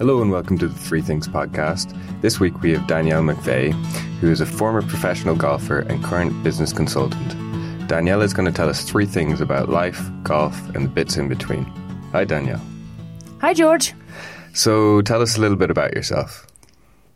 Hello and welcome to the Three Things podcast. This week we have Danielle McVeigh, who is a former professional golfer and current business consultant. Danielle is going to tell us three things about life, golf, and the bits in between. Hi, Danielle. Hi, George. So, tell us a little bit about yourself.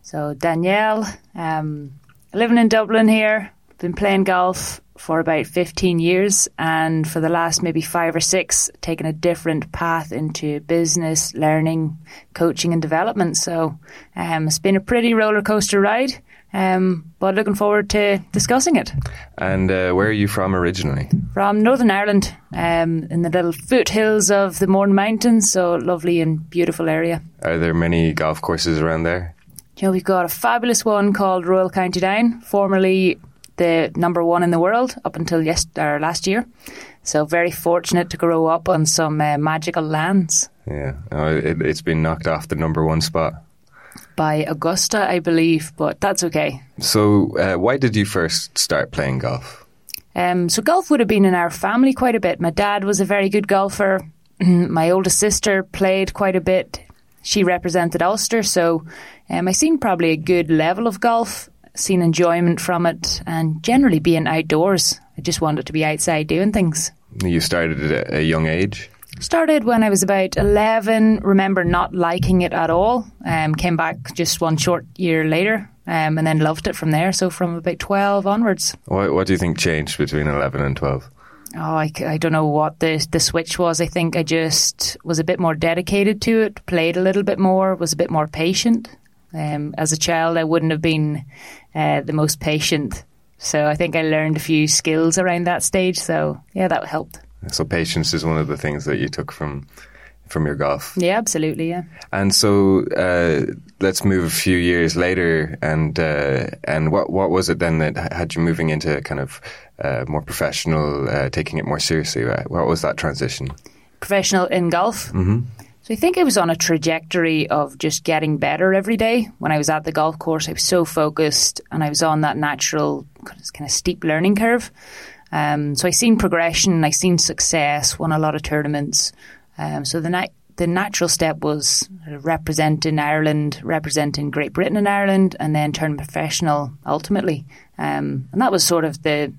So, Danielle, um, living in Dublin here, been playing golf for about 15 years, and for the last maybe five or six, taken a different path into business, learning, coaching, and development. So, um, it's been a pretty roller coaster ride. Um, but looking forward to discussing it. And uh, where are you from originally? From Northern Ireland, um, in the little foothills of the Mourne Mountains, so lovely and beautiful area. Are there many golf courses around there? You know, we've got a fabulous one called Royal County Down, formerly the number one in the world up until yes, or last year. So very fortunate to grow up on some uh, magical lands. Yeah, oh, it, it's been knocked off the number one spot by Augusta, I believe, but that's okay. So, uh, why did you first start playing golf? Um, so, golf would have been in our family quite a bit. My dad was a very good golfer. My oldest sister played quite a bit. She represented Ulster, so um, I seen probably a good level of golf, seen enjoyment from it, and generally being outdoors. I just wanted to be outside doing things. You started at a young age? Started when I was about 11. Remember not liking it at all. Um, came back just one short year later um, and then loved it from there. So from about 12 onwards. What, what do you think changed between 11 and 12? Oh, I, I don't know what the the switch was. I think I just was a bit more dedicated to it, played a little bit more, was a bit more patient. Um, as a child, I wouldn't have been uh, the most patient. So I think I learned a few skills around that stage. So yeah, that helped. So patience is one of the things that you took from from your golf. Yeah, absolutely. Yeah. And so uh, let's move a few years later, and uh, and what what was it then that had you moving into kind of uh, more professional, uh, taking it more seriously? Right? What was that transition? Professional in golf. Mm-hmm. So I think I was on a trajectory of just getting better every day. When I was at the golf course, I was so focused, and I was on that natural kind of steep learning curve. Um, so I seen progression, I seen success, won a lot of tournaments. Um, so the na- the natural step was representing Ireland, representing Great Britain and Ireland, and then turn professional ultimately. Um, and that was sort of the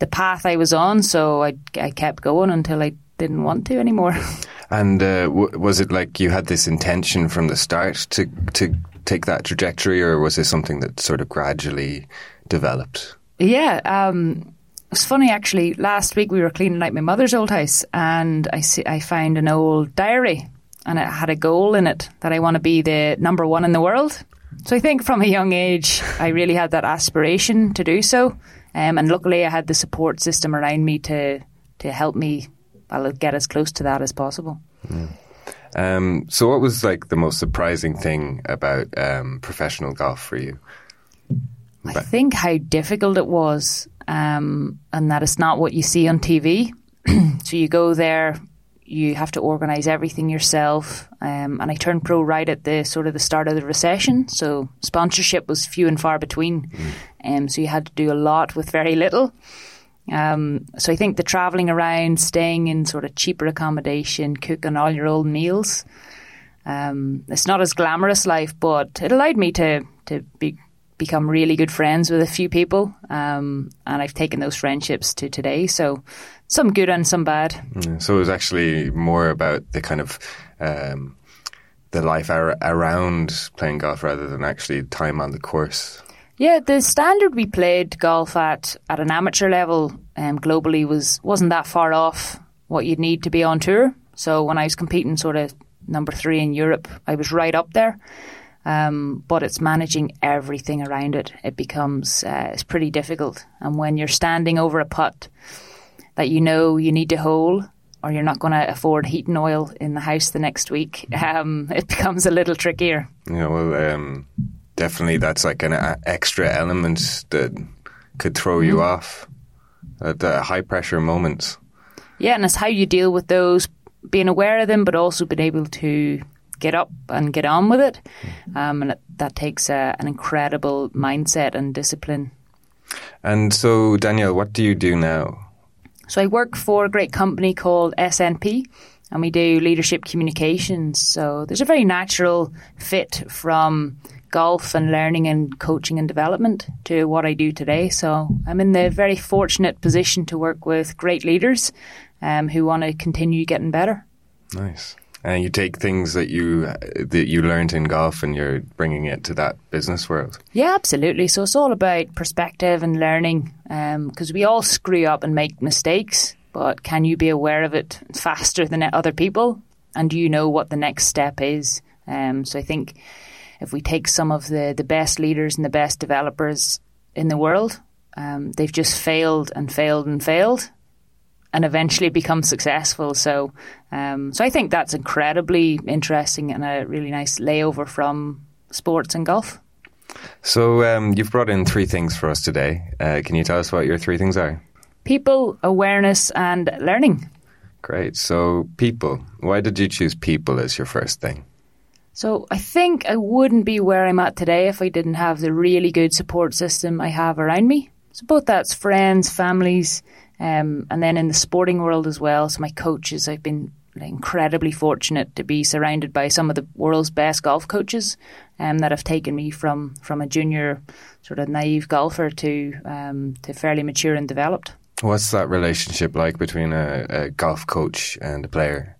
the path I was on. So I, I kept going until I didn't want to anymore. And uh, w- was it like you had this intention from the start to to take that trajectory, or was it something that sort of gradually developed? Yeah. Um, it's funny actually. Last week we were cleaning out my mother's old house, and I see, I found an old diary, and it had a goal in it that I want to be the number one in the world. So I think from a young age, I really had that aspiration to do so, um, and luckily I had the support system around me to to help me well, get as close to that as possible. Um, so, what was like the most surprising thing about um, professional golf for you? I think how difficult it was um, and that it's not what you see on TV. so you go there, you have to organise everything yourself. Um, and I turned pro right at the sort of the start of the recession, so sponsorship was few and far between. Mm. Um, so you had to do a lot with very little. Um, so I think the travelling around, staying in sort of cheaper accommodation, cooking all your own meals. Um, it's not as glamorous life, but it allowed me to to be become really good friends with a few people, um, and I've taken those friendships to today. So some good and some bad. Mm, so it was actually more about the kind of um, the life ar- around playing golf rather than actually time on the course. Yeah, the standard we played golf at at an amateur level um, globally was wasn't that far off what you'd need to be on tour. So when I was competing, sort of number three in Europe, I was right up there. Um, but it's managing everything around it. It becomes uh, it's pretty difficult. And when you're standing over a putt that you know you need to hole, or you're not going to afford heat and oil in the house the next week, um, it becomes a little trickier. Yeah, well, um, definitely that's like an extra element that could throw mm. you off at the high pressure moments. Yeah, and it's how you deal with those, being aware of them, but also being able to get up and get on with it. Um, and it, that takes uh, an incredible mindset and discipline. And so, Danielle, what do you do now? So I work for a great company called SNP. and we do leadership communications. So there's a very natural fit from golf and learning and coaching and development to what I do today. So I'm in the very fortunate position to work with great leaders um, who want to continue getting better. Nice. And you take things that you that you learned in golf and you're bringing it to that business world. Yeah, absolutely. So it's all about perspective and learning, because um, we all screw up and make mistakes. But can you be aware of it faster than other people? And do you know what the next step is? Um, so I think if we take some of the, the best leaders and the best developers in the world, um, they've just failed and failed and failed and eventually become successful. So, um, so I think that's incredibly interesting and a really nice layover from sports and golf. So um, you've brought in three things for us today. Uh, can you tell us what your three things are? People, awareness, and learning. Great. So people. Why did you choose people as your first thing? So I think I wouldn't be where I'm at today if I didn't have the really good support system I have around me. So both that's friends, families, um, and then in the sporting world as well. So my coaches, I've been incredibly fortunate to be surrounded by some of the world's best golf coaches um, that have taken me from from a junior sort of naive golfer to um, to fairly mature and developed. What's that relationship like between a, a golf coach and a player?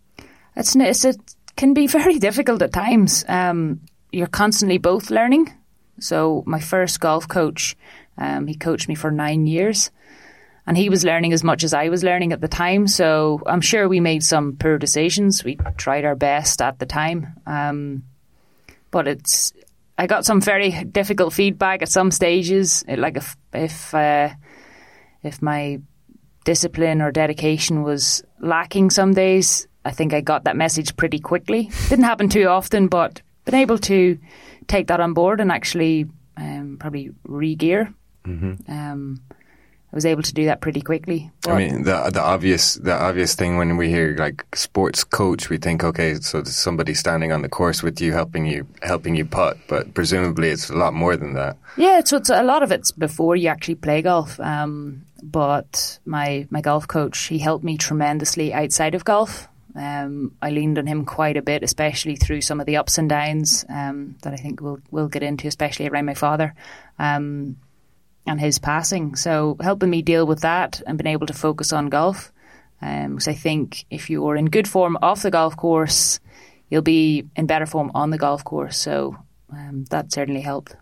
It's, it's it can be very difficult at times. Um, you're constantly both learning. So my first golf coach, um, he coached me for nine years and he was learning as much as I was learning at the time. So I'm sure we made some poor decisions. We tried our best at the time, um, but it's. I got some very difficult feedback at some stages. like if if uh, if my discipline or dedication was lacking some days, I think I got that message pretty quickly. Didn't happen too often, but been able to take that on board and actually um, probably re-gear. Mm-hmm. Um, I was able to do that pretty quickly. But I mean, the the obvious the obvious thing when we hear like sports coach, we think, okay, so there's somebody standing on the course with you, helping you helping you putt, but presumably it's a lot more than that. Yeah, so it's a lot of it's before you actually play golf. Um, but my my golf coach, he helped me tremendously outside of golf. Um, I leaned on him quite a bit, especially through some of the ups and downs um, that I think we'll we'll get into, especially around my father. Um, and his passing. So helping me deal with that and being able to focus on golf. Because um, I think if you're in good form off the golf course, you'll be in better form on the golf course. So um, that certainly helped.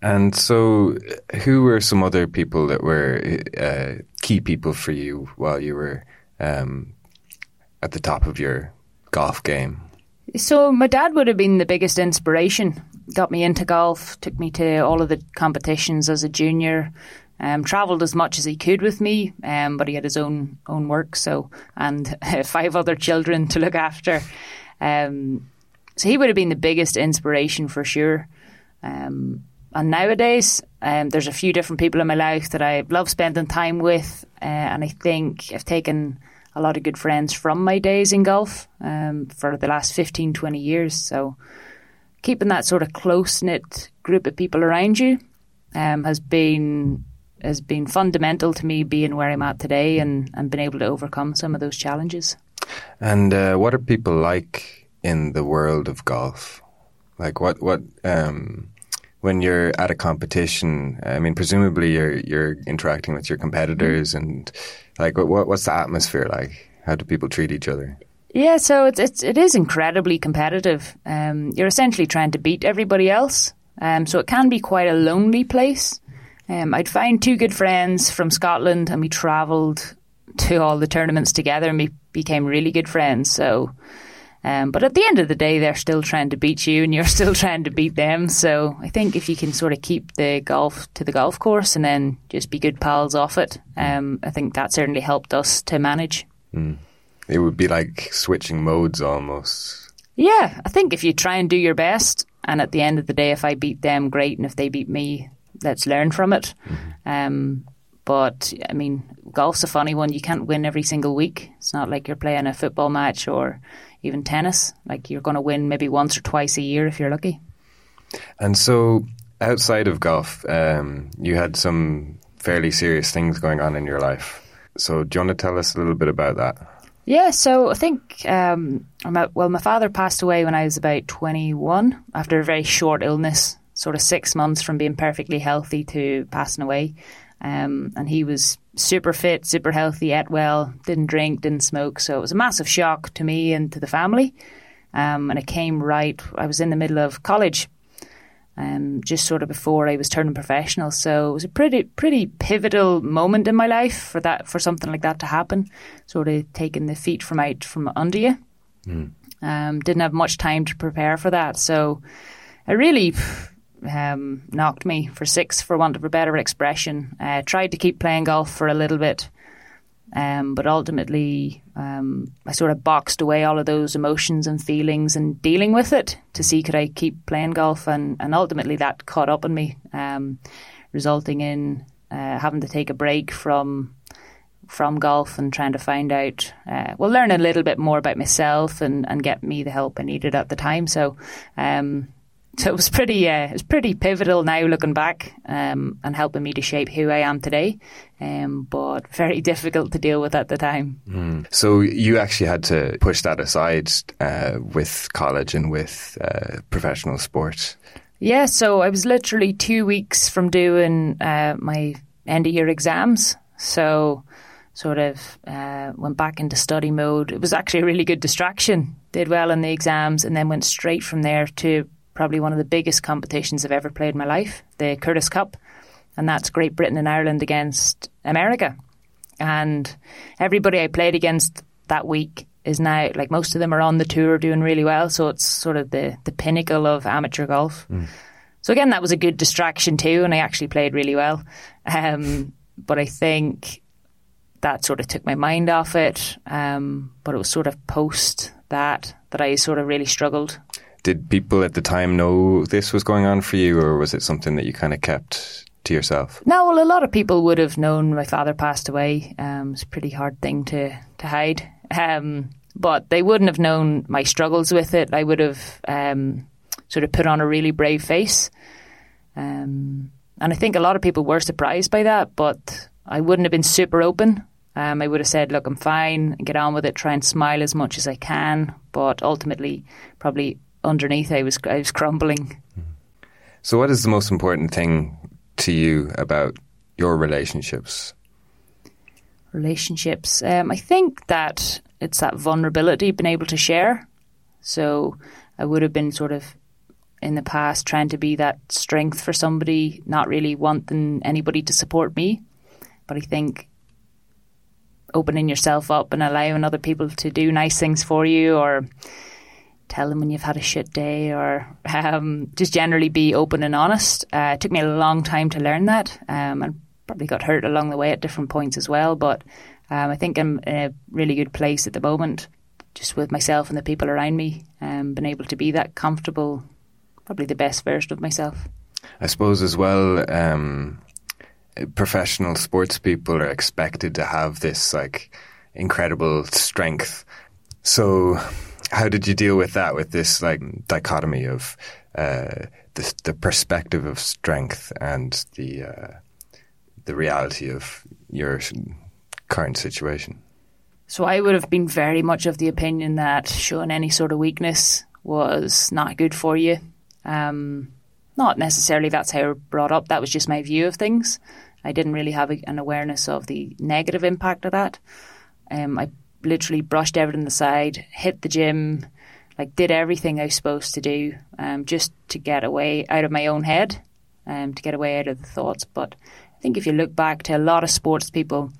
And so, who were some other people that were uh, key people for you while you were um, at the top of your golf game? So, my dad would have been the biggest inspiration got me into golf, took me to all of the competitions as a junior. Um, travelled as much as he could with me, um, but he had his own own work, so and uh, five other children to look after. Um, so he would have been the biggest inspiration for sure. Um, and nowadays, um, there's a few different people in my life that I love spending time with, uh, and I think I've taken a lot of good friends from my days in golf um, for the last 15, 20 years. So keeping that sort of close knit group of people around you um, has been has been fundamental to me being where I'm at today and, and being able to overcome some of those challenges. And uh, what are people like in the world of golf? Like what what um, when you're at a competition? I mean, presumably you're you're interacting with your competitors, mm-hmm. and like what what's the atmosphere like? How do people treat each other? Yeah, so it's, it's it is incredibly competitive. Um, you're essentially trying to beat everybody else, um, so it can be quite a lonely place. Um, I'd find two good friends from Scotland, and we travelled to all the tournaments together, and we became really good friends. So, um, but at the end of the day, they're still trying to beat you, and you're still trying to beat them. So, I think if you can sort of keep the golf to the golf course, and then just be good pals off it, um, I think that certainly helped us to manage. Mm. It would be like switching modes almost. Yeah, I think if you try and do your best, and at the end of the day, if I beat them, great, and if they beat me, let's learn from it. Mm-hmm. Um, but I mean, golf's a funny one. You can't win every single week. It's not like you're playing a football match or even tennis. Like you're going to win maybe once or twice a year if you're lucky. And so, outside of golf, um, you had some fairly serious things going on in your life. So, do you want to tell us a little bit about that? Yeah, so I think, um, well, my father passed away when I was about 21 after a very short illness, sort of six months from being perfectly healthy to passing away. Um, and he was super fit, super healthy, ate well, didn't drink, didn't smoke. So it was a massive shock to me and to the family. Um, and it came right, I was in the middle of college, um, just sort of before I was turning professional. So it was a pretty, pretty pivotal moment in my life for that, for something like that to happen. Sort of taking the feet from out from under you. Mm. Um, didn't have much time to prepare for that. So I really um, knocked me for six, for want of a better expression. Uh, tried to keep playing golf for a little bit. Um, but ultimately, um, I sort of boxed away all of those emotions and feelings and dealing with it to see could I keep playing golf, and, and ultimately that caught up on me, um, resulting in uh, having to take a break from from golf and trying to find out, uh, well, learn a little bit more about myself and, and get me the help I needed at the time. So, um, so it was pretty, uh, it was pretty pivotal now looking back, um, and helping me to shape who I am today. Um, but very difficult to deal with at the time. Mm. So you actually had to push that aside uh, with college and with uh, professional sport. Yeah, so I was literally two weeks from doing uh, my end of year exams. So sort of uh, went back into study mode. It was actually a really good distraction. Did well in the exams, and then went straight from there to probably one of the biggest competitions I've ever played in my life, the Curtis Cup. And that's Great Britain and Ireland against America. And everybody I played against that week is now, like most of them are on the tour doing really well. So it's sort of the, the pinnacle of amateur golf. Mm. So again, that was a good distraction too. And I actually played really well. Um, but I think that sort of took my mind off it. Um, but it was sort of post that that I sort of really struggled did people at the time know this was going on for you, or was it something that you kind of kept to yourself? No, well, a lot of people would have known my father passed away. Um, it's a pretty hard thing to to hide, um, but they wouldn't have known my struggles with it. I would have um, sort of put on a really brave face, um, and I think a lot of people were surprised by that. But I wouldn't have been super open. Um, I would have said, "Look, I'm fine. Get on with it. Try and smile as much as I can." But ultimately, probably underneath I was I was crumbling. So, what is the most important thing to you about your relationships? Relationships. Um, I think that it's that vulnerability, being able to share. So, I would have been sort of in the past trying to be that strength for somebody, not really wanting anybody to support me. But I think opening yourself up and allowing other people to do nice things for you or tell them when you've had a shit day or um, just generally be open and honest. Uh, it took me a long time to learn that um, and probably got hurt along the way at different points as well. But um, I think I'm in a really good place at the moment, just with myself and the people around me, um, been able to be that comfortable, probably the best version of myself. I suppose as well, um, professional sports people are expected to have this like incredible strength. So how did you deal with that? With this like dichotomy of uh, the, the perspective of strength and the uh, the reality of your current situation. So I would have been very much of the opinion that showing any sort of weakness was not good for you. Um, not necessarily that's how I brought up. That was just my view of things. I didn't really have a, an awareness of the negative impact of that. Um, I literally brushed everything aside, hit the gym, like did everything I was supposed to do, um, just to get away out of my own head, um, to get away out of the thoughts. But I think if you look back to a lot of sports people,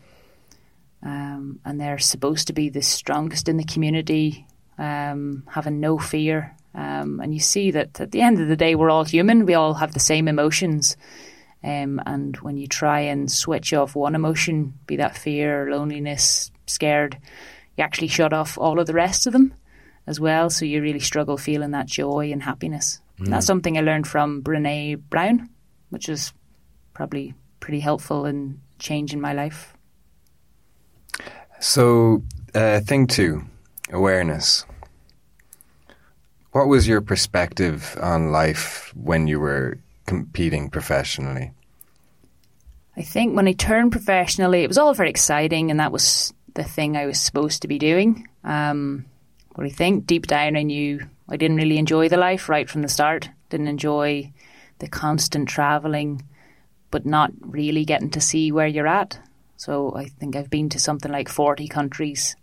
um, and they're supposed to be the strongest in the community, um, having no fear. Um, and you see that at the end of the day, we're all human. We all have the same emotions. Um, and when you try and switch off one emotion, be that fear, loneliness, scared, you actually shut off all of the rest of them as well. So you really struggle feeling that joy and happiness. Mm. And that's something I learned from Brene Brown, which is probably pretty helpful in changing my life. So, uh, thing two, awareness. What was your perspective on life when you were competing professionally? I think when I turned professionally, it was all very exciting, and that was the thing I was supposed to be doing. Um, what you think deep down, I knew I didn't really enjoy the life right from the start. Didn't enjoy the constant traveling, but not really getting to see where you're at. So I think I've been to something like 40 countries,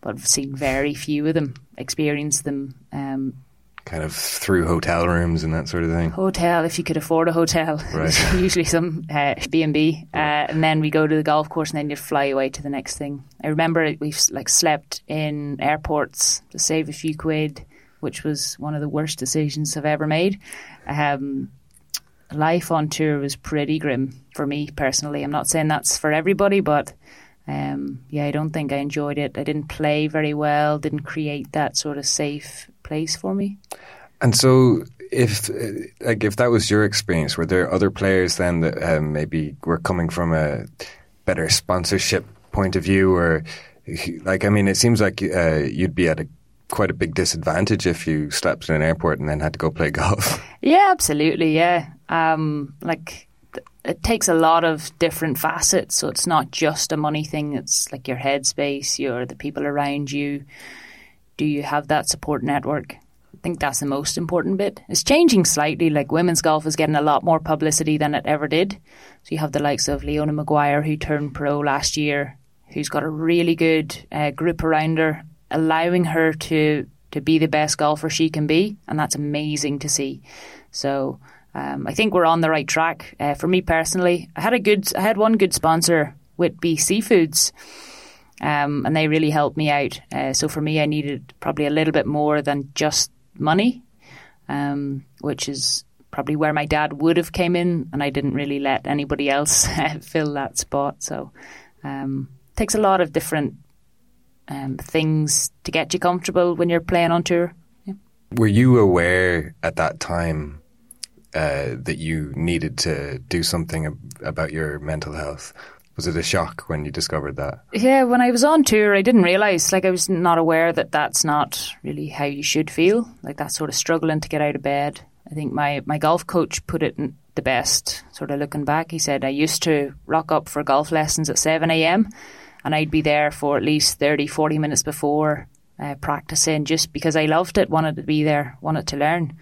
but I've seen very few of them, experienced them. Um, kind of through hotel rooms and that sort of thing. Hotel, if you could afford a hotel, right. usually some uh, B and B, uh, and then we go to the golf course, and then you fly away to the next thing. I remember we've like slept in airports to save a few quid, which was one of the worst decisions I've ever made. Um, life on tour was pretty grim for me personally. I'm not saying that's for everybody, but um, yeah, I don't think I enjoyed it. I didn't play very well, didn't create that sort of safe place for me. And so, if like if that was your experience, were there other players then that um, maybe were coming from a better sponsorship point of view, or like I mean, it seems like uh, you'd be at a quite a big disadvantage if you slept in an airport and then had to go play golf. Yeah, absolutely. Yeah, um, like it takes a lot of different facets. So it's not just a money thing. It's like your headspace, your the people around you. Do you have that support network? I think that's the most important bit. It's changing slightly. Like women's golf is getting a lot more publicity than it ever did. So you have the likes of Leona Maguire, who turned pro last year, who's got a really good uh, group around her, allowing her to to be the best golfer she can be, and that's amazing to see. So um, I think we're on the right track. Uh, for me personally, I had a good, I had one good sponsor, Whitby Seafoods, um, and they really helped me out. Uh, so for me, I needed probably a little bit more than just money, um, which is probably where my dad would have came in, and I didn't really let anybody else fill that spot. So um, it takes a lot of different um, things to get you comfortable when you're playing on tour. Were you aware at that time? uh, that you needed to do something ab- about your mental health? Was it a shock when you discovered that? Yeah, when I was on tour, I didn't realize, like, I was not aware that that's not really how you should feel. Like, that sort of struggling to get out of bed. I think my, my golf coach put it the best, sort of looking back. He said, I used to rock up for golf lessons at 7 a.m. and I'd be there for at least 30, 40 minutes before uh, practicing just because I loved it, wanted to be there, wanted to learn.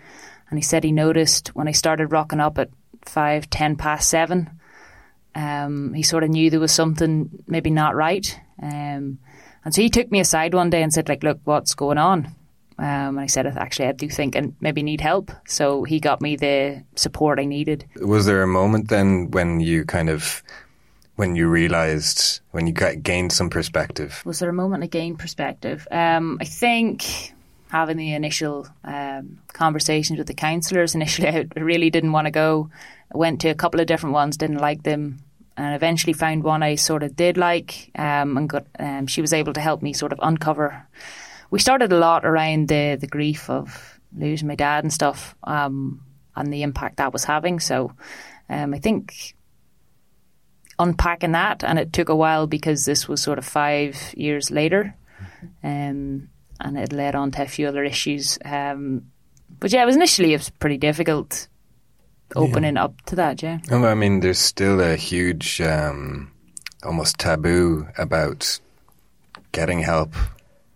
And he said he noticed when I started rocking up at five, ten past seven, um, he sort of knew there was something maybe not right. Um, and so he took me aside one day and said, like, look, what's going on? Um, and I said, actually, I do think and maybe need help. So he got me the support I needed. Was there a moment then when you kind of, when you realized, when you got, gained some perspective? Was there a moment I gained perspective? Um, I think having the initial um, conversations with the counsellors. Initially, I really didn't want to go. I went to a couple of different ones, didn't like them, and eventually found one I sort of did like, um, and got. Um, she was able to help me sort of uncover. We started a lot around the the grief of losing my dad and stuff, um, and the impact that was having. So, um, I think unpacking that, and it took a while because this was sort of five years later. Um, and it led on to a few other issues. Um, but yeah, it was initially it was pretty difficult opening yeah. up to that. Yeah. Oh, I mean, there's still a huge, um, almost taboo about getting help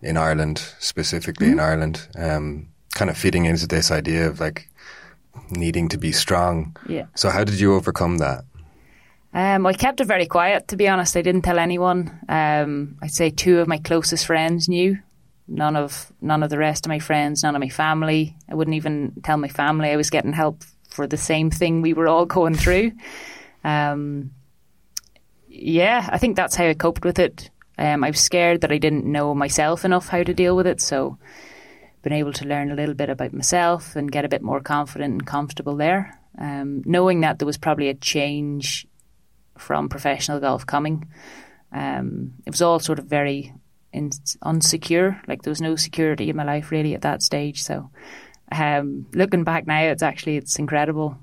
in Ireland, specifically mm-hmm. in Ireland. Um, kind of feeding into this idea of like needing to be strong. Yeah. So how did you overcome that? Um, I kept it very quiet, to be honest. I didn't tell anyone. Um, I'd say two of my closest friends knew, none of none of the rest of my friends, none of my family. I wouldn't even tell my family I was getting help for the same thing we were all going through. Um, yeah, I think that's how I coped with it. Um, I was scared that I didn't know myself enough how to deal with it, so been able to learn a little bit about myself and get a bit more confident and comfortable there. Um, knowing that there was probably a change from professional golf coming. Um, it was all sort of very in, unsecure. Like there was no security in my life really at that stage. So um, looking back now, it's actually it's incredible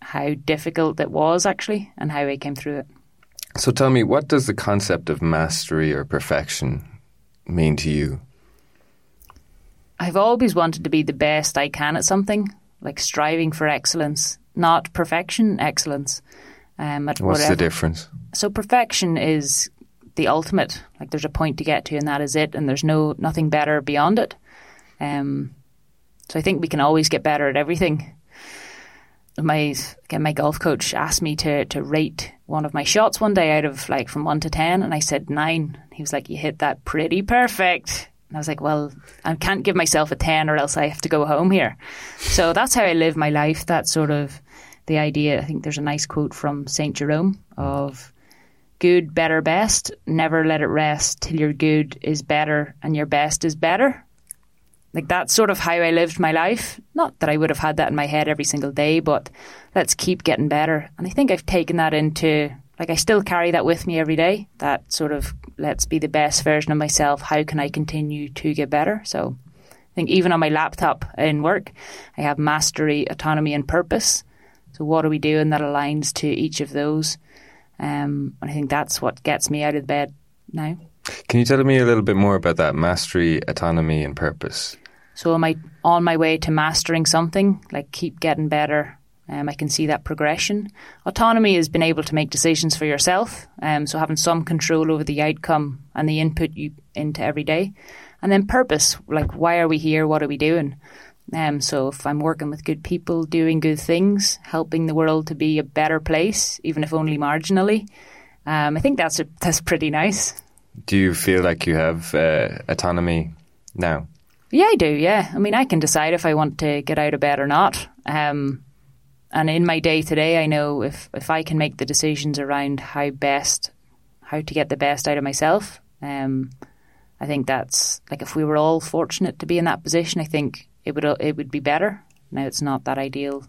how difficult it was actually and how I came through it. So tell me, what does the concept of mastery or perfection mean to you? I've always wanted to be the best I can at something, like striving for excellence, not perfection, excellence. Um, What's whatever. the difference? So perfection is the ultimate. Like there's a point to get to, and that is it. And there's no nothing better beyond it. Um, so I think we can always get better at everything. My again, my golf coach asked me to to rate one of my shots one day out of like from one to ten, and I said nine. He was like, "You hit that pretty perfect." And I was like, well, I can't give myself a 10 or else I have to go home here. So that's how I live my life. That's sort of the idea. I think there's a nice quote from St. Jerome of good, better, best. Never let it rest till your good is better and your best is better. Like that's sort of how I lived my life. Not that I would have had that in my head every single day, but let's keep getting better. And I think I've taken that into like I still carry that with me every day. That sort of let's be the best version of myself. How can I continue to get better? So I think even on my laptop in work, I have mastery, autonomy, and purpose. So what are we doing that aligns to each of those? Um, and I think that's what gets me out of bed now. Can you tell me a little bit more about that mastery, autonomy, and purpose? So am I on my way to mastering something? Like keep getting better, um, I can see that progression. Autonomy is being able to make decisions for yourself, um, so having some control over the outcome and the input you into every day. And then purpose, like why are we here? What are we doing? Um, so if I'm working with good people, doing good things, helping the world to be a better place, even if only marginally, um, I think that's a, that's pretty nice. Do you feel like you have uh, autonomy now? Yeah, I do. Yeah, I mean, I can decide if I want to get out of bed or not. Um, and in my day to day, I know if, if I can make the decisions around how best, how to get the best out of myself, um, I think that's like if we were all fortunate to be in that position, I think it would it would be better. Now it's not that ideal.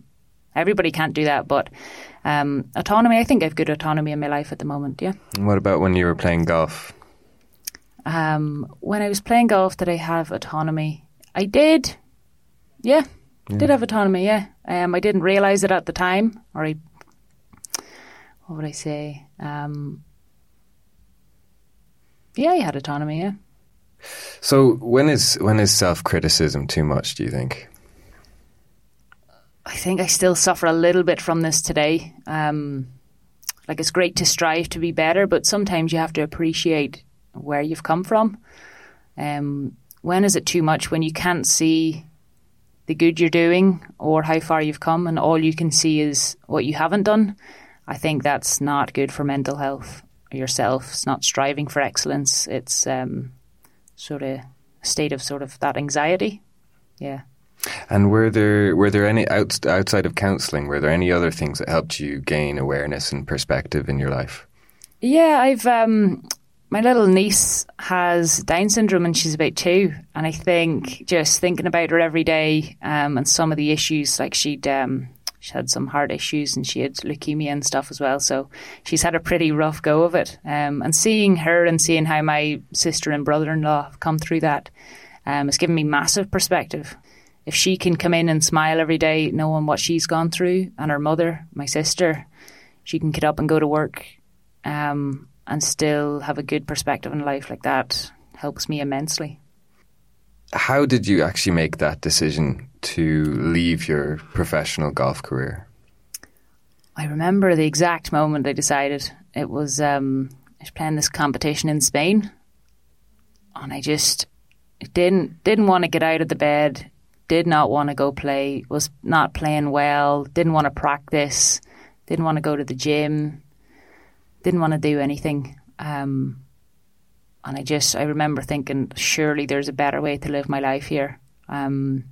Everybody can't do that, but um, autonomy. I think I have good autonomy in my life at the moment. Yeah. What about when you were playing golf? Um, when I was playing golf, did I have autonomy? I did. Yeah, yeah. Did have autonomy, yeah. Um, I didn't realize it at the time, or I, what would I say? Um, yeah, I had autonomy, yeah. So when is when is self criticism too much? Do you think? I think I still suffer a little bit from this today. Um, like it's great to strive to be better, but sometimes you have to appreciate where you've come from. Um, when is it too much? When you can't see the good you're doing or how far you've come, and all you can see is what you haven't done, I think that's not good for mental health yourself. It's not striving for excellence. It's um, sort of a state of sort of that anxiety. Yeah. And were there were there any out, outside of counselling? Were there any other things that helped you gain awareness and perspective in your life? Yeah, I've um, my little niece has Down syndrome and she's about two. And I think just thinking about her every day um, and some of the issues, like she'd um, she had some heart issues and she had leukemia and stuff as well. So she's had a pretty rough go of it. Um, and seeing her and seeing how my sister and brother in law have come through that um, has given me massive perspective. If she can come in and smile every day, knowing what she's gone through, and her mother, my sister, she can get up and go to work. Um, and still have a good perspective in life like that helps me immensely. How did you actually make that decision to leave your professional golf career? I remember the exact moment I decided. It was um, I was playing this competition in Spain, and I just didn't didn't want to get out of the bed. Did not want to go play. Was not playing well. Didn't want to practice. Didn't want to go to the gym didn't want to do anything. Um, and I just, I remember thinking, surely there's a better way to live my life here. Um,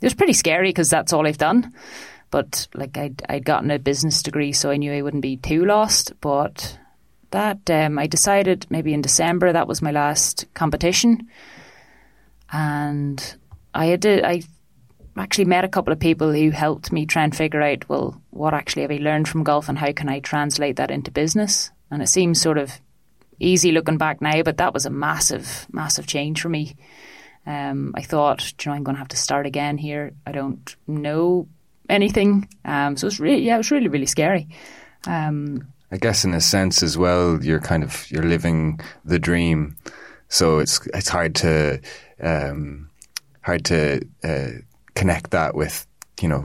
it was pretty scary because that's all I've done. But like I'd, I'd gotten a business degree, so I knew I wouldn't be too lost. But that, um, I decided maybe in December, that was my last competition. And I had to, I actually met a couple of people who helped me try and figure out, well, what actually have I learned from golf and how can I translate that into business? And it seems sort of easy looking back now, but that was a massive, massive change for me. Um, I thought, you know, I'm going to have to start again here. I don't know anything. Um, so it's really, yeah, it was really, really scary. Um, I guess in a sense as well, you're kind of, you're living the dream. So it's, it's hard to, um, hard to, uh, connect that with, you know,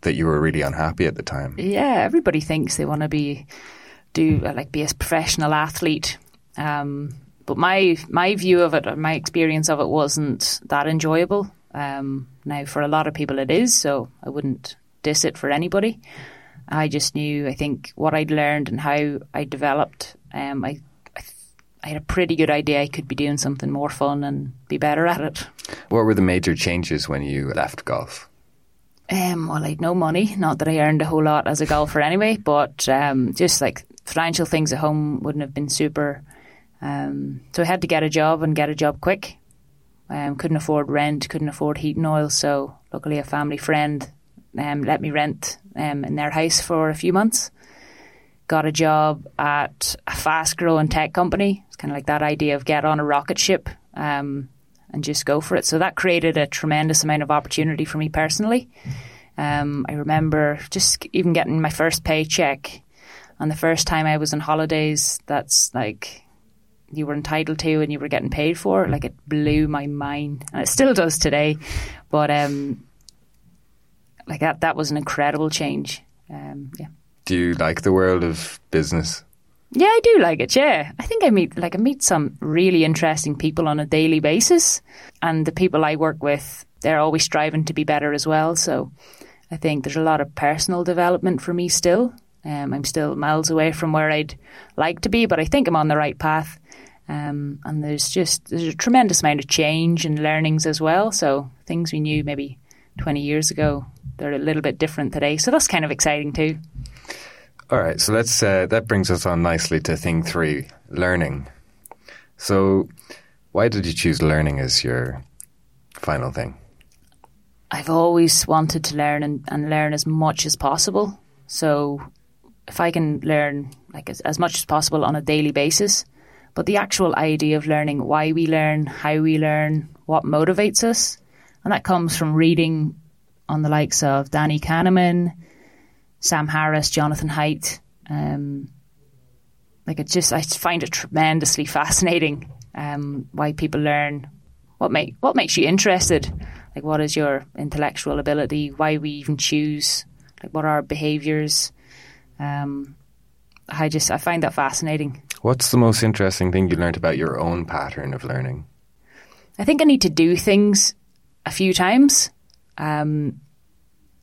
that you were really unhappy at the time. Yeah, everybody thinks they want to be do like be a professional athlete Um, but my my view of it, my experience of it, wasn't that enjoyable. Um, now, for a lot of people, it is. So I wouldn't diss it for anybody. I just knew, I think, what I'd learned and how I developed. Um, I, I, I had a pretty good idea I could be doing something more fun and be better at it. What were the major changes when you left golf? Um, well, I'd no money. Not that I earned a whole lot as a golfer anyway, but um, just like financial things at home wouldn't have been super. Um, so I had to get a job and get a job quick. Um, couldn't afford rent, couldn't afford heat and oil. So luckily, a family friend um, let me rent um, in their house for a few months. Got a job at a fast growing tech company. It's kind of like that idea of get on a rocket ship um, and just go for it. So that created a tremendous amount of opportunity for me personally. Um, I remember just even getting my first paycheck and the first time I was on holidays. That's like you were entitled to and you were getting paid for. Like it blew my mind, and it still does today. But um, like that, that was an incredible change. Um, yeah. Do you like the world of business? Yeah, I do like it. Yeah, I think I meet like I meet some really interesting people on a daily basis, and the people I work with, they're always striving to be better as well. So, I think there's a lot of personal development for me still. Um, I'm still miles away from where I'd like to be, but I think I'm on the right path. Um, and there's just there's a tremendous amount of change and learnings as well. So things we knew maybe 20 years ago, they're a little bit different today. So that's kind of exciting too. All right, so let's uh, that brings us on nicely to thing three, learning. So, why did you choose learning as your final thing? I've always wanted to learn and, and learn as much as possible. So, if I can learn like as, as much as possible on a daily basis, but the actual idea of learning why we learn, how we learn, what motivates us, and that comes from reading on the likes of Danny Kahneman, Sam Harris, Jonathan Haidt. Um, like it just, I find it tremendously fascinating um, why people learn. What make what makes you interested? Like, what is your intellectual ability? Why we even choose? Like, what are our behaviors? Um, I just I find that fascinating. What's the most interesting thing you learned about your own pattern of learning? I think I need to do things a few times. Um,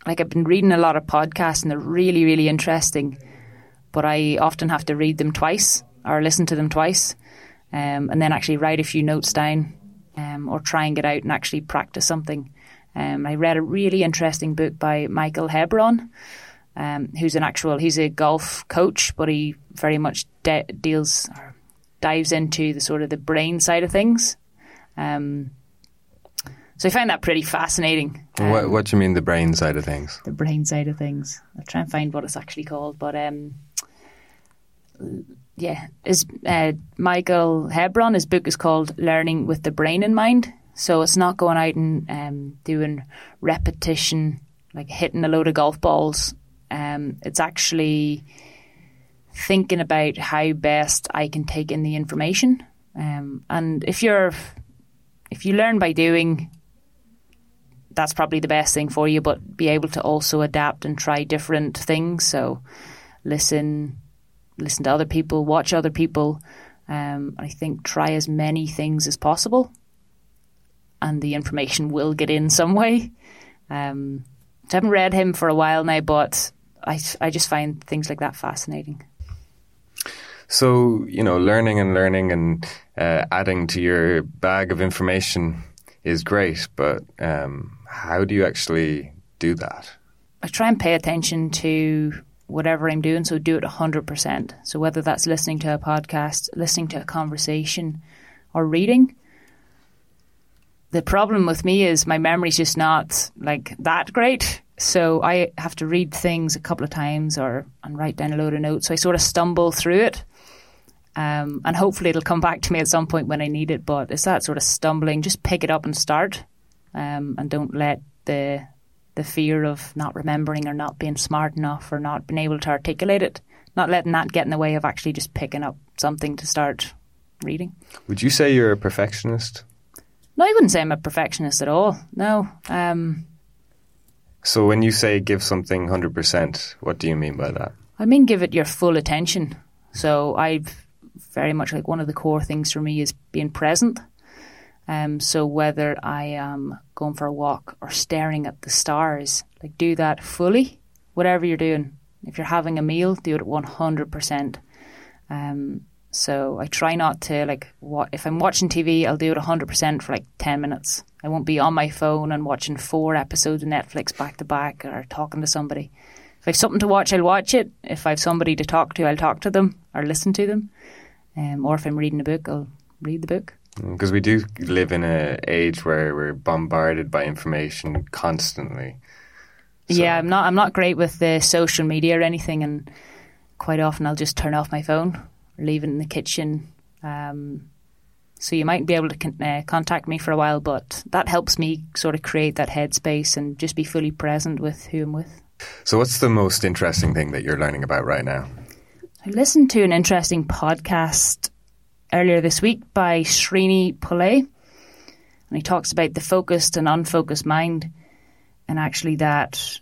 like I've been reading a lot of podcasts and they're really, really interesting, but I often have to read them twice or listen to them twice, um, and then actually write a few notes down, um, or try and get out and actually practice something. Um, I read a really interesting book by Michael Hebron, um, who's an actual he's a golf coach, but he very much de- deals or dives into the sort of the brain side of things. Um, so I find that pretty fascinating. Um, what, what do you mean the brain side of things? The brain side of things. I'll try and find what it's actually called, but um, yeah, is uh, Michael Hebron. His book is called "Learning with the Brain in Mind." So it's not going out and um, doing repetition, like hitting a load of golf balls. Um, it's actually thinking about how best I can take in the information. Um, and if you're if you learn by doing, that's probably the best thing for you, but be able to also adapt and try different things. So listen, listen to other people, watch other people. Um, I think try as many things as possible, and the information will get in some way. Um, I haven't read him for a while now, but I, I just find things like that fascinating. So, you know, learning and learning and uh, adding to your bag of information is great, but um, how do you actually do that? I try and pay attention to whatever I'm doing, so do it 100%. So whether that's listening to a podcast, listening to a conversation, or reading. The problem with me is my memory's just not like that great. So I have to read things a couple of times or and write down a load of notes. So I sort of stumble through it. Um, and hopefully it'll come back to me at some point when I need it. But it's that sort of stumbling. Just pick it up and start, um, and don't let the the fear of not remembering or not being smart enough or not being able to articulate it, not letting that get in the way of actually just picking up something to start reading. Would you say you're a perfectionist? No, I wouldn't say I'm a perfectionist at all. No. Um, so when you say give something 100%, what do you mean by that? I mean give it your full attention. So I've very much like one of the core things for me is being present. Um, so whether I am going for a walk or staring at the stars, like do that fully, whatever you're doing. If you're having a meal, do it 100%. Um, so I try not to like what if I'm watching TV, I'll do it 100% for like 10 minutes. I won't be on my phone and watching four episodes of Netflix back to back or talking to somebody. If I have something to watch, I'll watch it. If I have somebody to talk to, I'll talk to them or listen to them. Um, or if I'm reading a book, I'll read the book. Because we do live in an age where we're bombarded by information constantly. So. Yeah, I'm not. I'm not great with the social media or anything, and quite often I'll just turn off my phone leave it in the kitchen. Um, so you might be able to con- uh, contact me for a while, but that helps me sort of create that headspace and just be fully present with who I'm with. So, what's the most interesting thing that you're learning about right now? I listened to an interesting podcast earlier this week by Srini Pillay, and he talks about the focused and unfocused mind, and actually that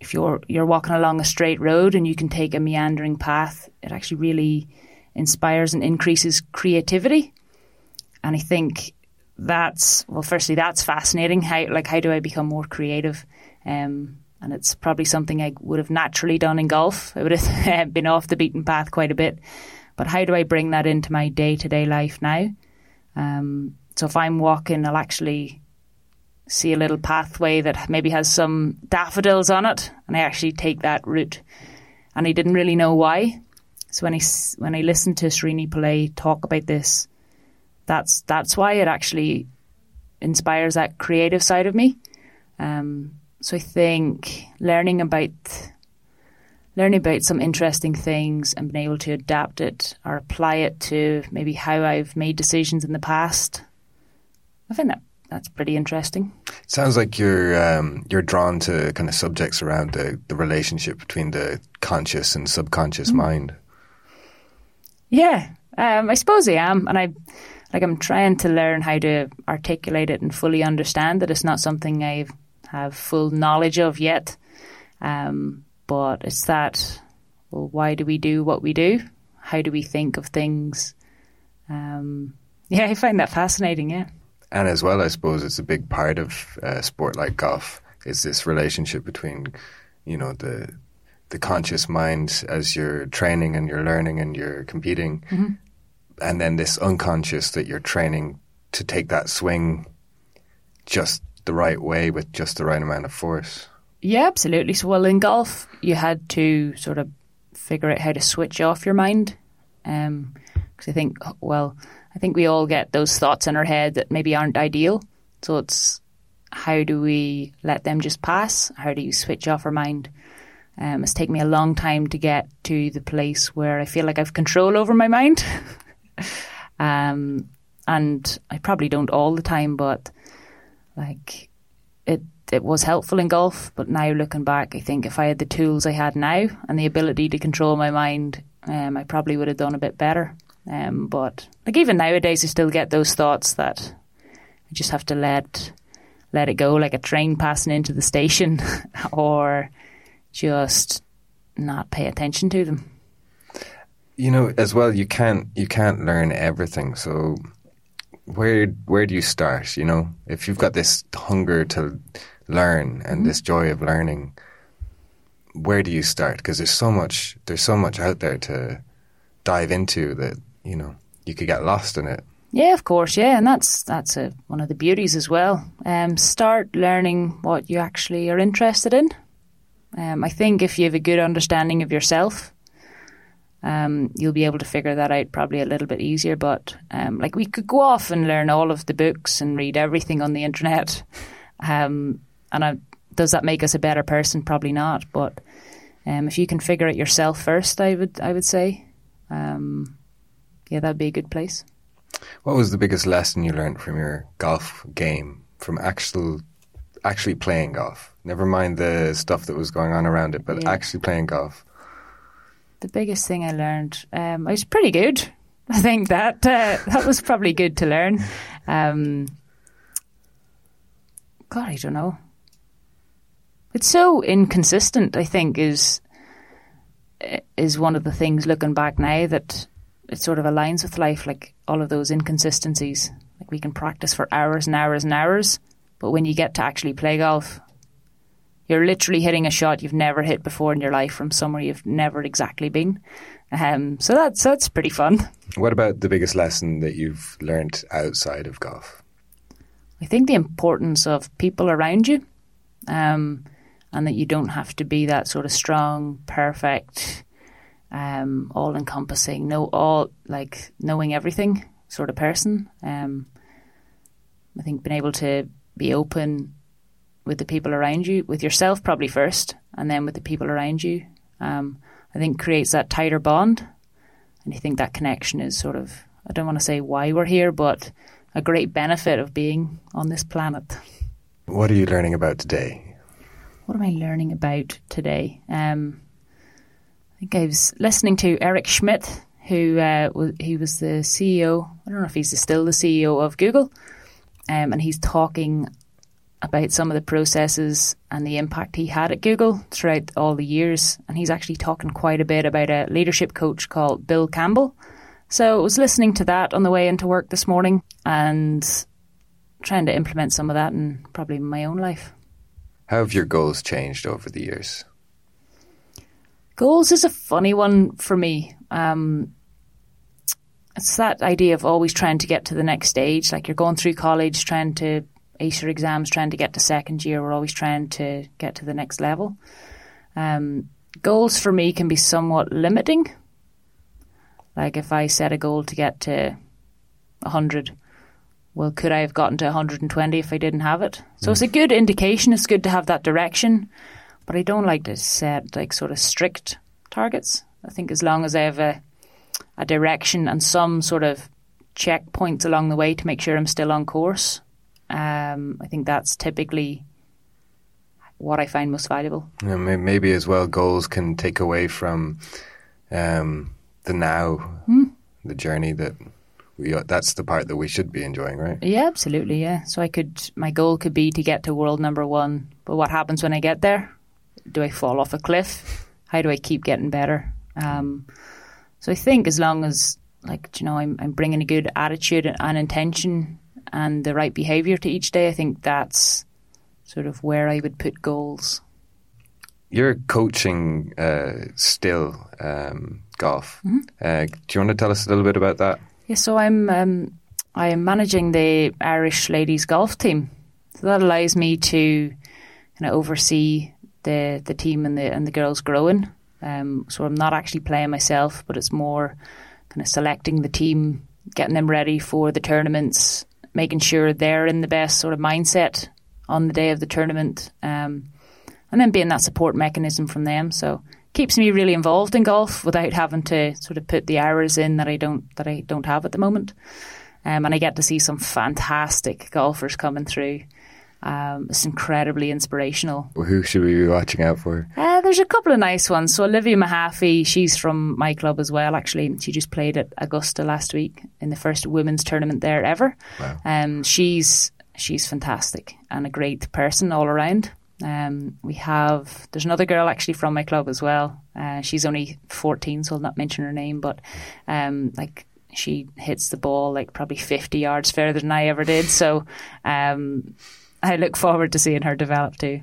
if you're you're walking along a straight road and you can take a meandering path, it actually really inspires and increases creativity. And I think that's well, firstly, that's fascinating. How like how do I become more creative? Um, and it's probably something I would have naturally done in golf. I would have been off the beaten path quite a bit. But how do I bring that into my day to day life now? Um, so if I'm walking, I'll actually see a little pathway that maybe has some daffodils on it, and I actually take that route. And I didn't really know why. So when I when I listen to Srini Pillay talk about this, that's that's why it actually inspires that creative side of me. Um, so I think learning about learning about some interesting things and being able to adapt it or apply it to maybe how I've made decisions in the past. I think that that's pretty interesting. Sounds like you're um, you're drawn to kind of subjects around the, the relationship between the conscious and subconscious mm. mind. Yeah, um, I suppose I am, and I like I'm trying to learn how to articulate it and fully understand that it's not something I have full knowledge of yet. Um, but it's that. Well, why do we do what we do? How do we think of things? Um, yeah, I find that fascinating. Yeah, and as well, I suppose it's a big part of a sport like golf is this relationship between, you know, the the conscious mind as you're training and you're learning and you're competing, mm-hmm. and then this unconscious that you're training to take that swing just the right way with just the right amount of force. Yeah, absolutely. So, well, in golf, you had to sort of figure out how to switch off your mind. Because um, I think, well, I think we all get those thoughts in our head that maybe aren't ideal. So it's how do we let them just pass? How do you switch off our mind? Um, it's taken me a long time to get to the place where I feel like I've control over my mind. um, and I probably don't all the time, but like it it was helpful in golf. But now looking back, I think if I had the tools I had now and the ability to control my mind, um, I probably would have done a bit better. Um, but like even nowadays, I still get those thoughts that I just have to let let it go, like a train passing into the station, or just not pay attention to them. You know, as well, you can't you can't learn everything. So where where do you start? You know, if you've got this hunger to learn and mm-hmm. this joy of learning, where do you start? Because there's so much there's so much out there to dive into that you know you could get lost in it. Yeah, of course. Yeah, and that's that's a, one of the beauties as well. Um, start learning what you actually are interested in. Um, I think if you have a good understanding of yourself, um, you'll be able to figure that out probably a little bit easier. But um, like we could go off and learn all of the books and read everything on the internet, um, and I, does that make us a better person? Probably not. But um, if you can figure it yourself first, I would I would say, um, yeah, that'd be a good place. What was the biggest lesson you learned from your golf game, from actual actually playing golf? Never mind the stuff that was going on around it, but yeah. actually playing golf. The biggest thing I learned, um, I was pretty good. I think that uh, that was probably good to learn. Um, God, I don't know. It's so inconsistent. I think is is one of the things looking back now that it sort of aligns with life, like all of those inconsistencies. Like we can practice for hours and hours and hours, but when you get to actually play golf, you're literally hitting a shot you've never hit before in your life from somewhere you've never exactly been. Um, so that's that's pretty fun. What about the biggest lesson that you've learned outside of golf? I think the importance of people around you, um, and that you don't have to be that sort of strong, perfect, um, all-encompassing, know all like knowing everything sort of person. Um, I think being able to be open with the people around you, with yourself probably first, and then with the people around you. Um, I think creates that tighter bond. And I think that connection is sort of, I don't want to say why we're here, but a great benefit of being on this planet. What are you learning about today? What am I learning about today? Um, I think I was listening to Eric Schmidt, who uh, was, he was the CEO. I don't know if he's still the CEO of Google, um, and he's talking about some of the processes and the impact he had at Google throughout all the years. And he's actually talking quite a bit about a leadership coach called Bill Campbell. So I was listening to that on the way into work this morning and trying to implement some of that in probably my own life. How have your goals changed over the years? Goals is a funny one for me. Um, it's that idea of always trying to get to the next stage. Like you're going through college, trying to ace your exams, trying to get to second year. We're always trying to get to the next level. Um, goals for me can be somewhat limiting. Like if I set a goal to get to 100, well, could I have gotten to 120 if I didn't have it? So mm. it's a good indication. It's good to have that direction, but I don't like to set like sort of strict targets. I think as long as I have a, a direction and some sort of checkpoints along the way to make sure I'm still on course, um, I think that's typically what I find most valuable. Yeah, maybe as well, goals can take away from um, the now, mm. the journey that we. That's the part that we should be enjoying, right? Yeah, absolutely. Yeah. So I could, my goal could be to get to world number one. But what happens when I get there? Do I fall off a cliff? How do I keep getting better? Um, so I think as long as, like, you know, I'm, I'm bringing a good attitude and intention and the right behavior to each day, I think that's sort of where I would put goals. You're coaching uh, still um, golf. Mm-hmm. Uh, do you want to tell us a little bit about that? Yeah, so I'm um, I am managing the Irish ladies golf team. So that allows me to kind of oversee the the team and the and the girls growing. Um, so I'm not actually playing myself, but it's more kind of selecting the team, getting them ready for the tournaments, making sure they're in the best sort of mindset on the day of the tournament, um, and then being that support mechanism from them. So keeps me really involved in golf without having to sort of put the hours in that I don't that I don't have at the moment. Um, and I get to see some fantastic golfers coming through. Um, it's incredibly inspirational. Who should we be watching out for? Uh, there's a couple of nice ones. So Olivia Mahaffey, she's from my club as well. Actually, she just played at Augusta last week in the first women's tournament there ever. Wow. Um, she's she's fantastic and a great person all around. Um, we have there's another girl actually from my club as well. Uh, she's only 14, so I'll not mention her name, but um, like she hits the ball like probably 50 yards further than I ever did. So um, I look forward to seeing her develop too.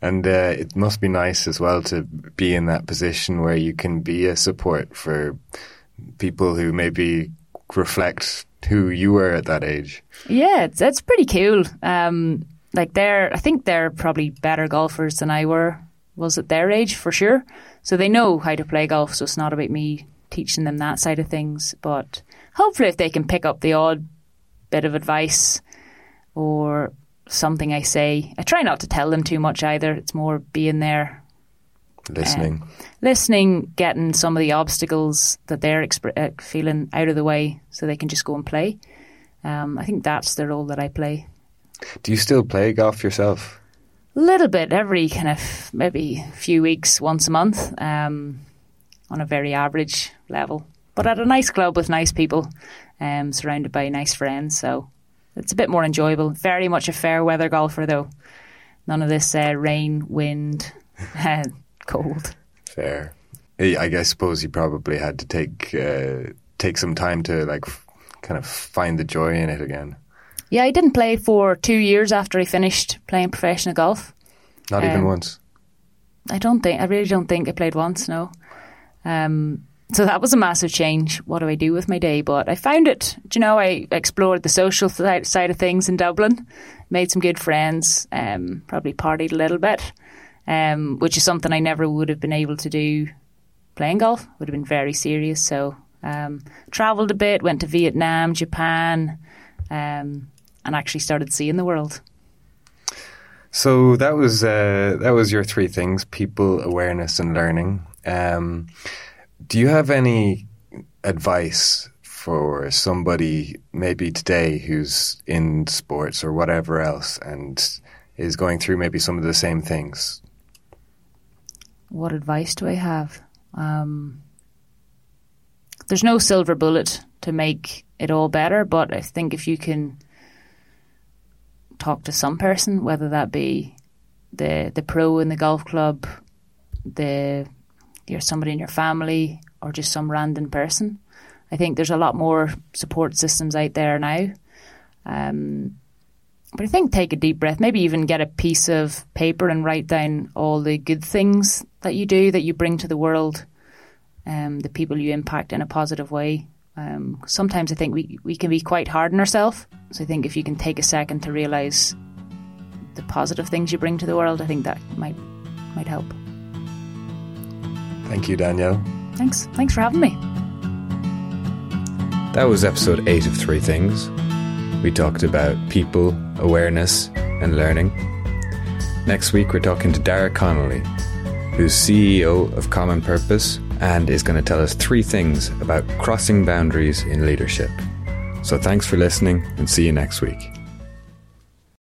And uh, it must be nice as well to be in that position where you can be a support for people who maybe reflect who you were at that age. Yeah, it's, it's pretty cool. Um, like they're, I think they're probably better golfers than I were was at their age for sure. So they know how to play golf. So it's not about me teaching them that side of things. But hopefully, if they can pick up the odd bit of advice or something I say. I try not to tell them too much either. It's more being there, listening, uh, listening, getting some of the obstacles that they're exp- uh, feeling out of the way, so they can just go and play. Um, I think that's the role that I play. Do you still play golf yourself? A little bit, every kind of maybe few weeks, once a month, um, on a very average level. But at a nice club with nice people, um, surrounded by nice friends. So it's a bit more enjoyable. Very much a fair weather golfer, though. None of this uh, rain, wind, cold. Fair. I guess suppose you probably had to take uh, take some time to like f- kind of find the joy in it again. Yeah, I didn't play for two years after I finished playing professional golf. Not even Um, once. I don't think I really don't think I played once. No. Um, so that was a massive change. What do I do with my day? But I found it. You know, I explored the social side of things in Dublin, made some good friends, um, probably partied a little bit, um, which is something I never would have been able to do playing golf. Would have been very serious. So um, travelled a bit, went to Vietnam, Japan, um, and actually started seeing the world. So that was uh, that was your three things: people, awareness, and learning. Um, do you have any advice for somebody maybe today who's in sports or whatever else and is going through maybe some of the same things? what advice do I have? Um, there's no silver bullet to make it all better, but I think if you can talk to some person, whether that be the the pro in the golf club, the you're somebody in your family, or just some random person, I think there's a lot more support systems out there now. Um, but I think take a deep breath, maybe even get a piece of paper and write down all the good things that you do, that you bring to the world, um, the people you impact in a positive way. Um, sometimes I think we, we can be quite hard on ourselves. So I think if you can take a second to realise the positive things you bring to the world, I think that might might help. Thank you, Danielle. Thanks. Thanks for having me. That was episode 8 of Three Things. We talked about people, awareness, and learning. Next week, we're talking to Dara Connolly, who's CEO of Common Purpose and is going to tell us three things about crossing boundaries in leadership. So thanks for listening and see you next week.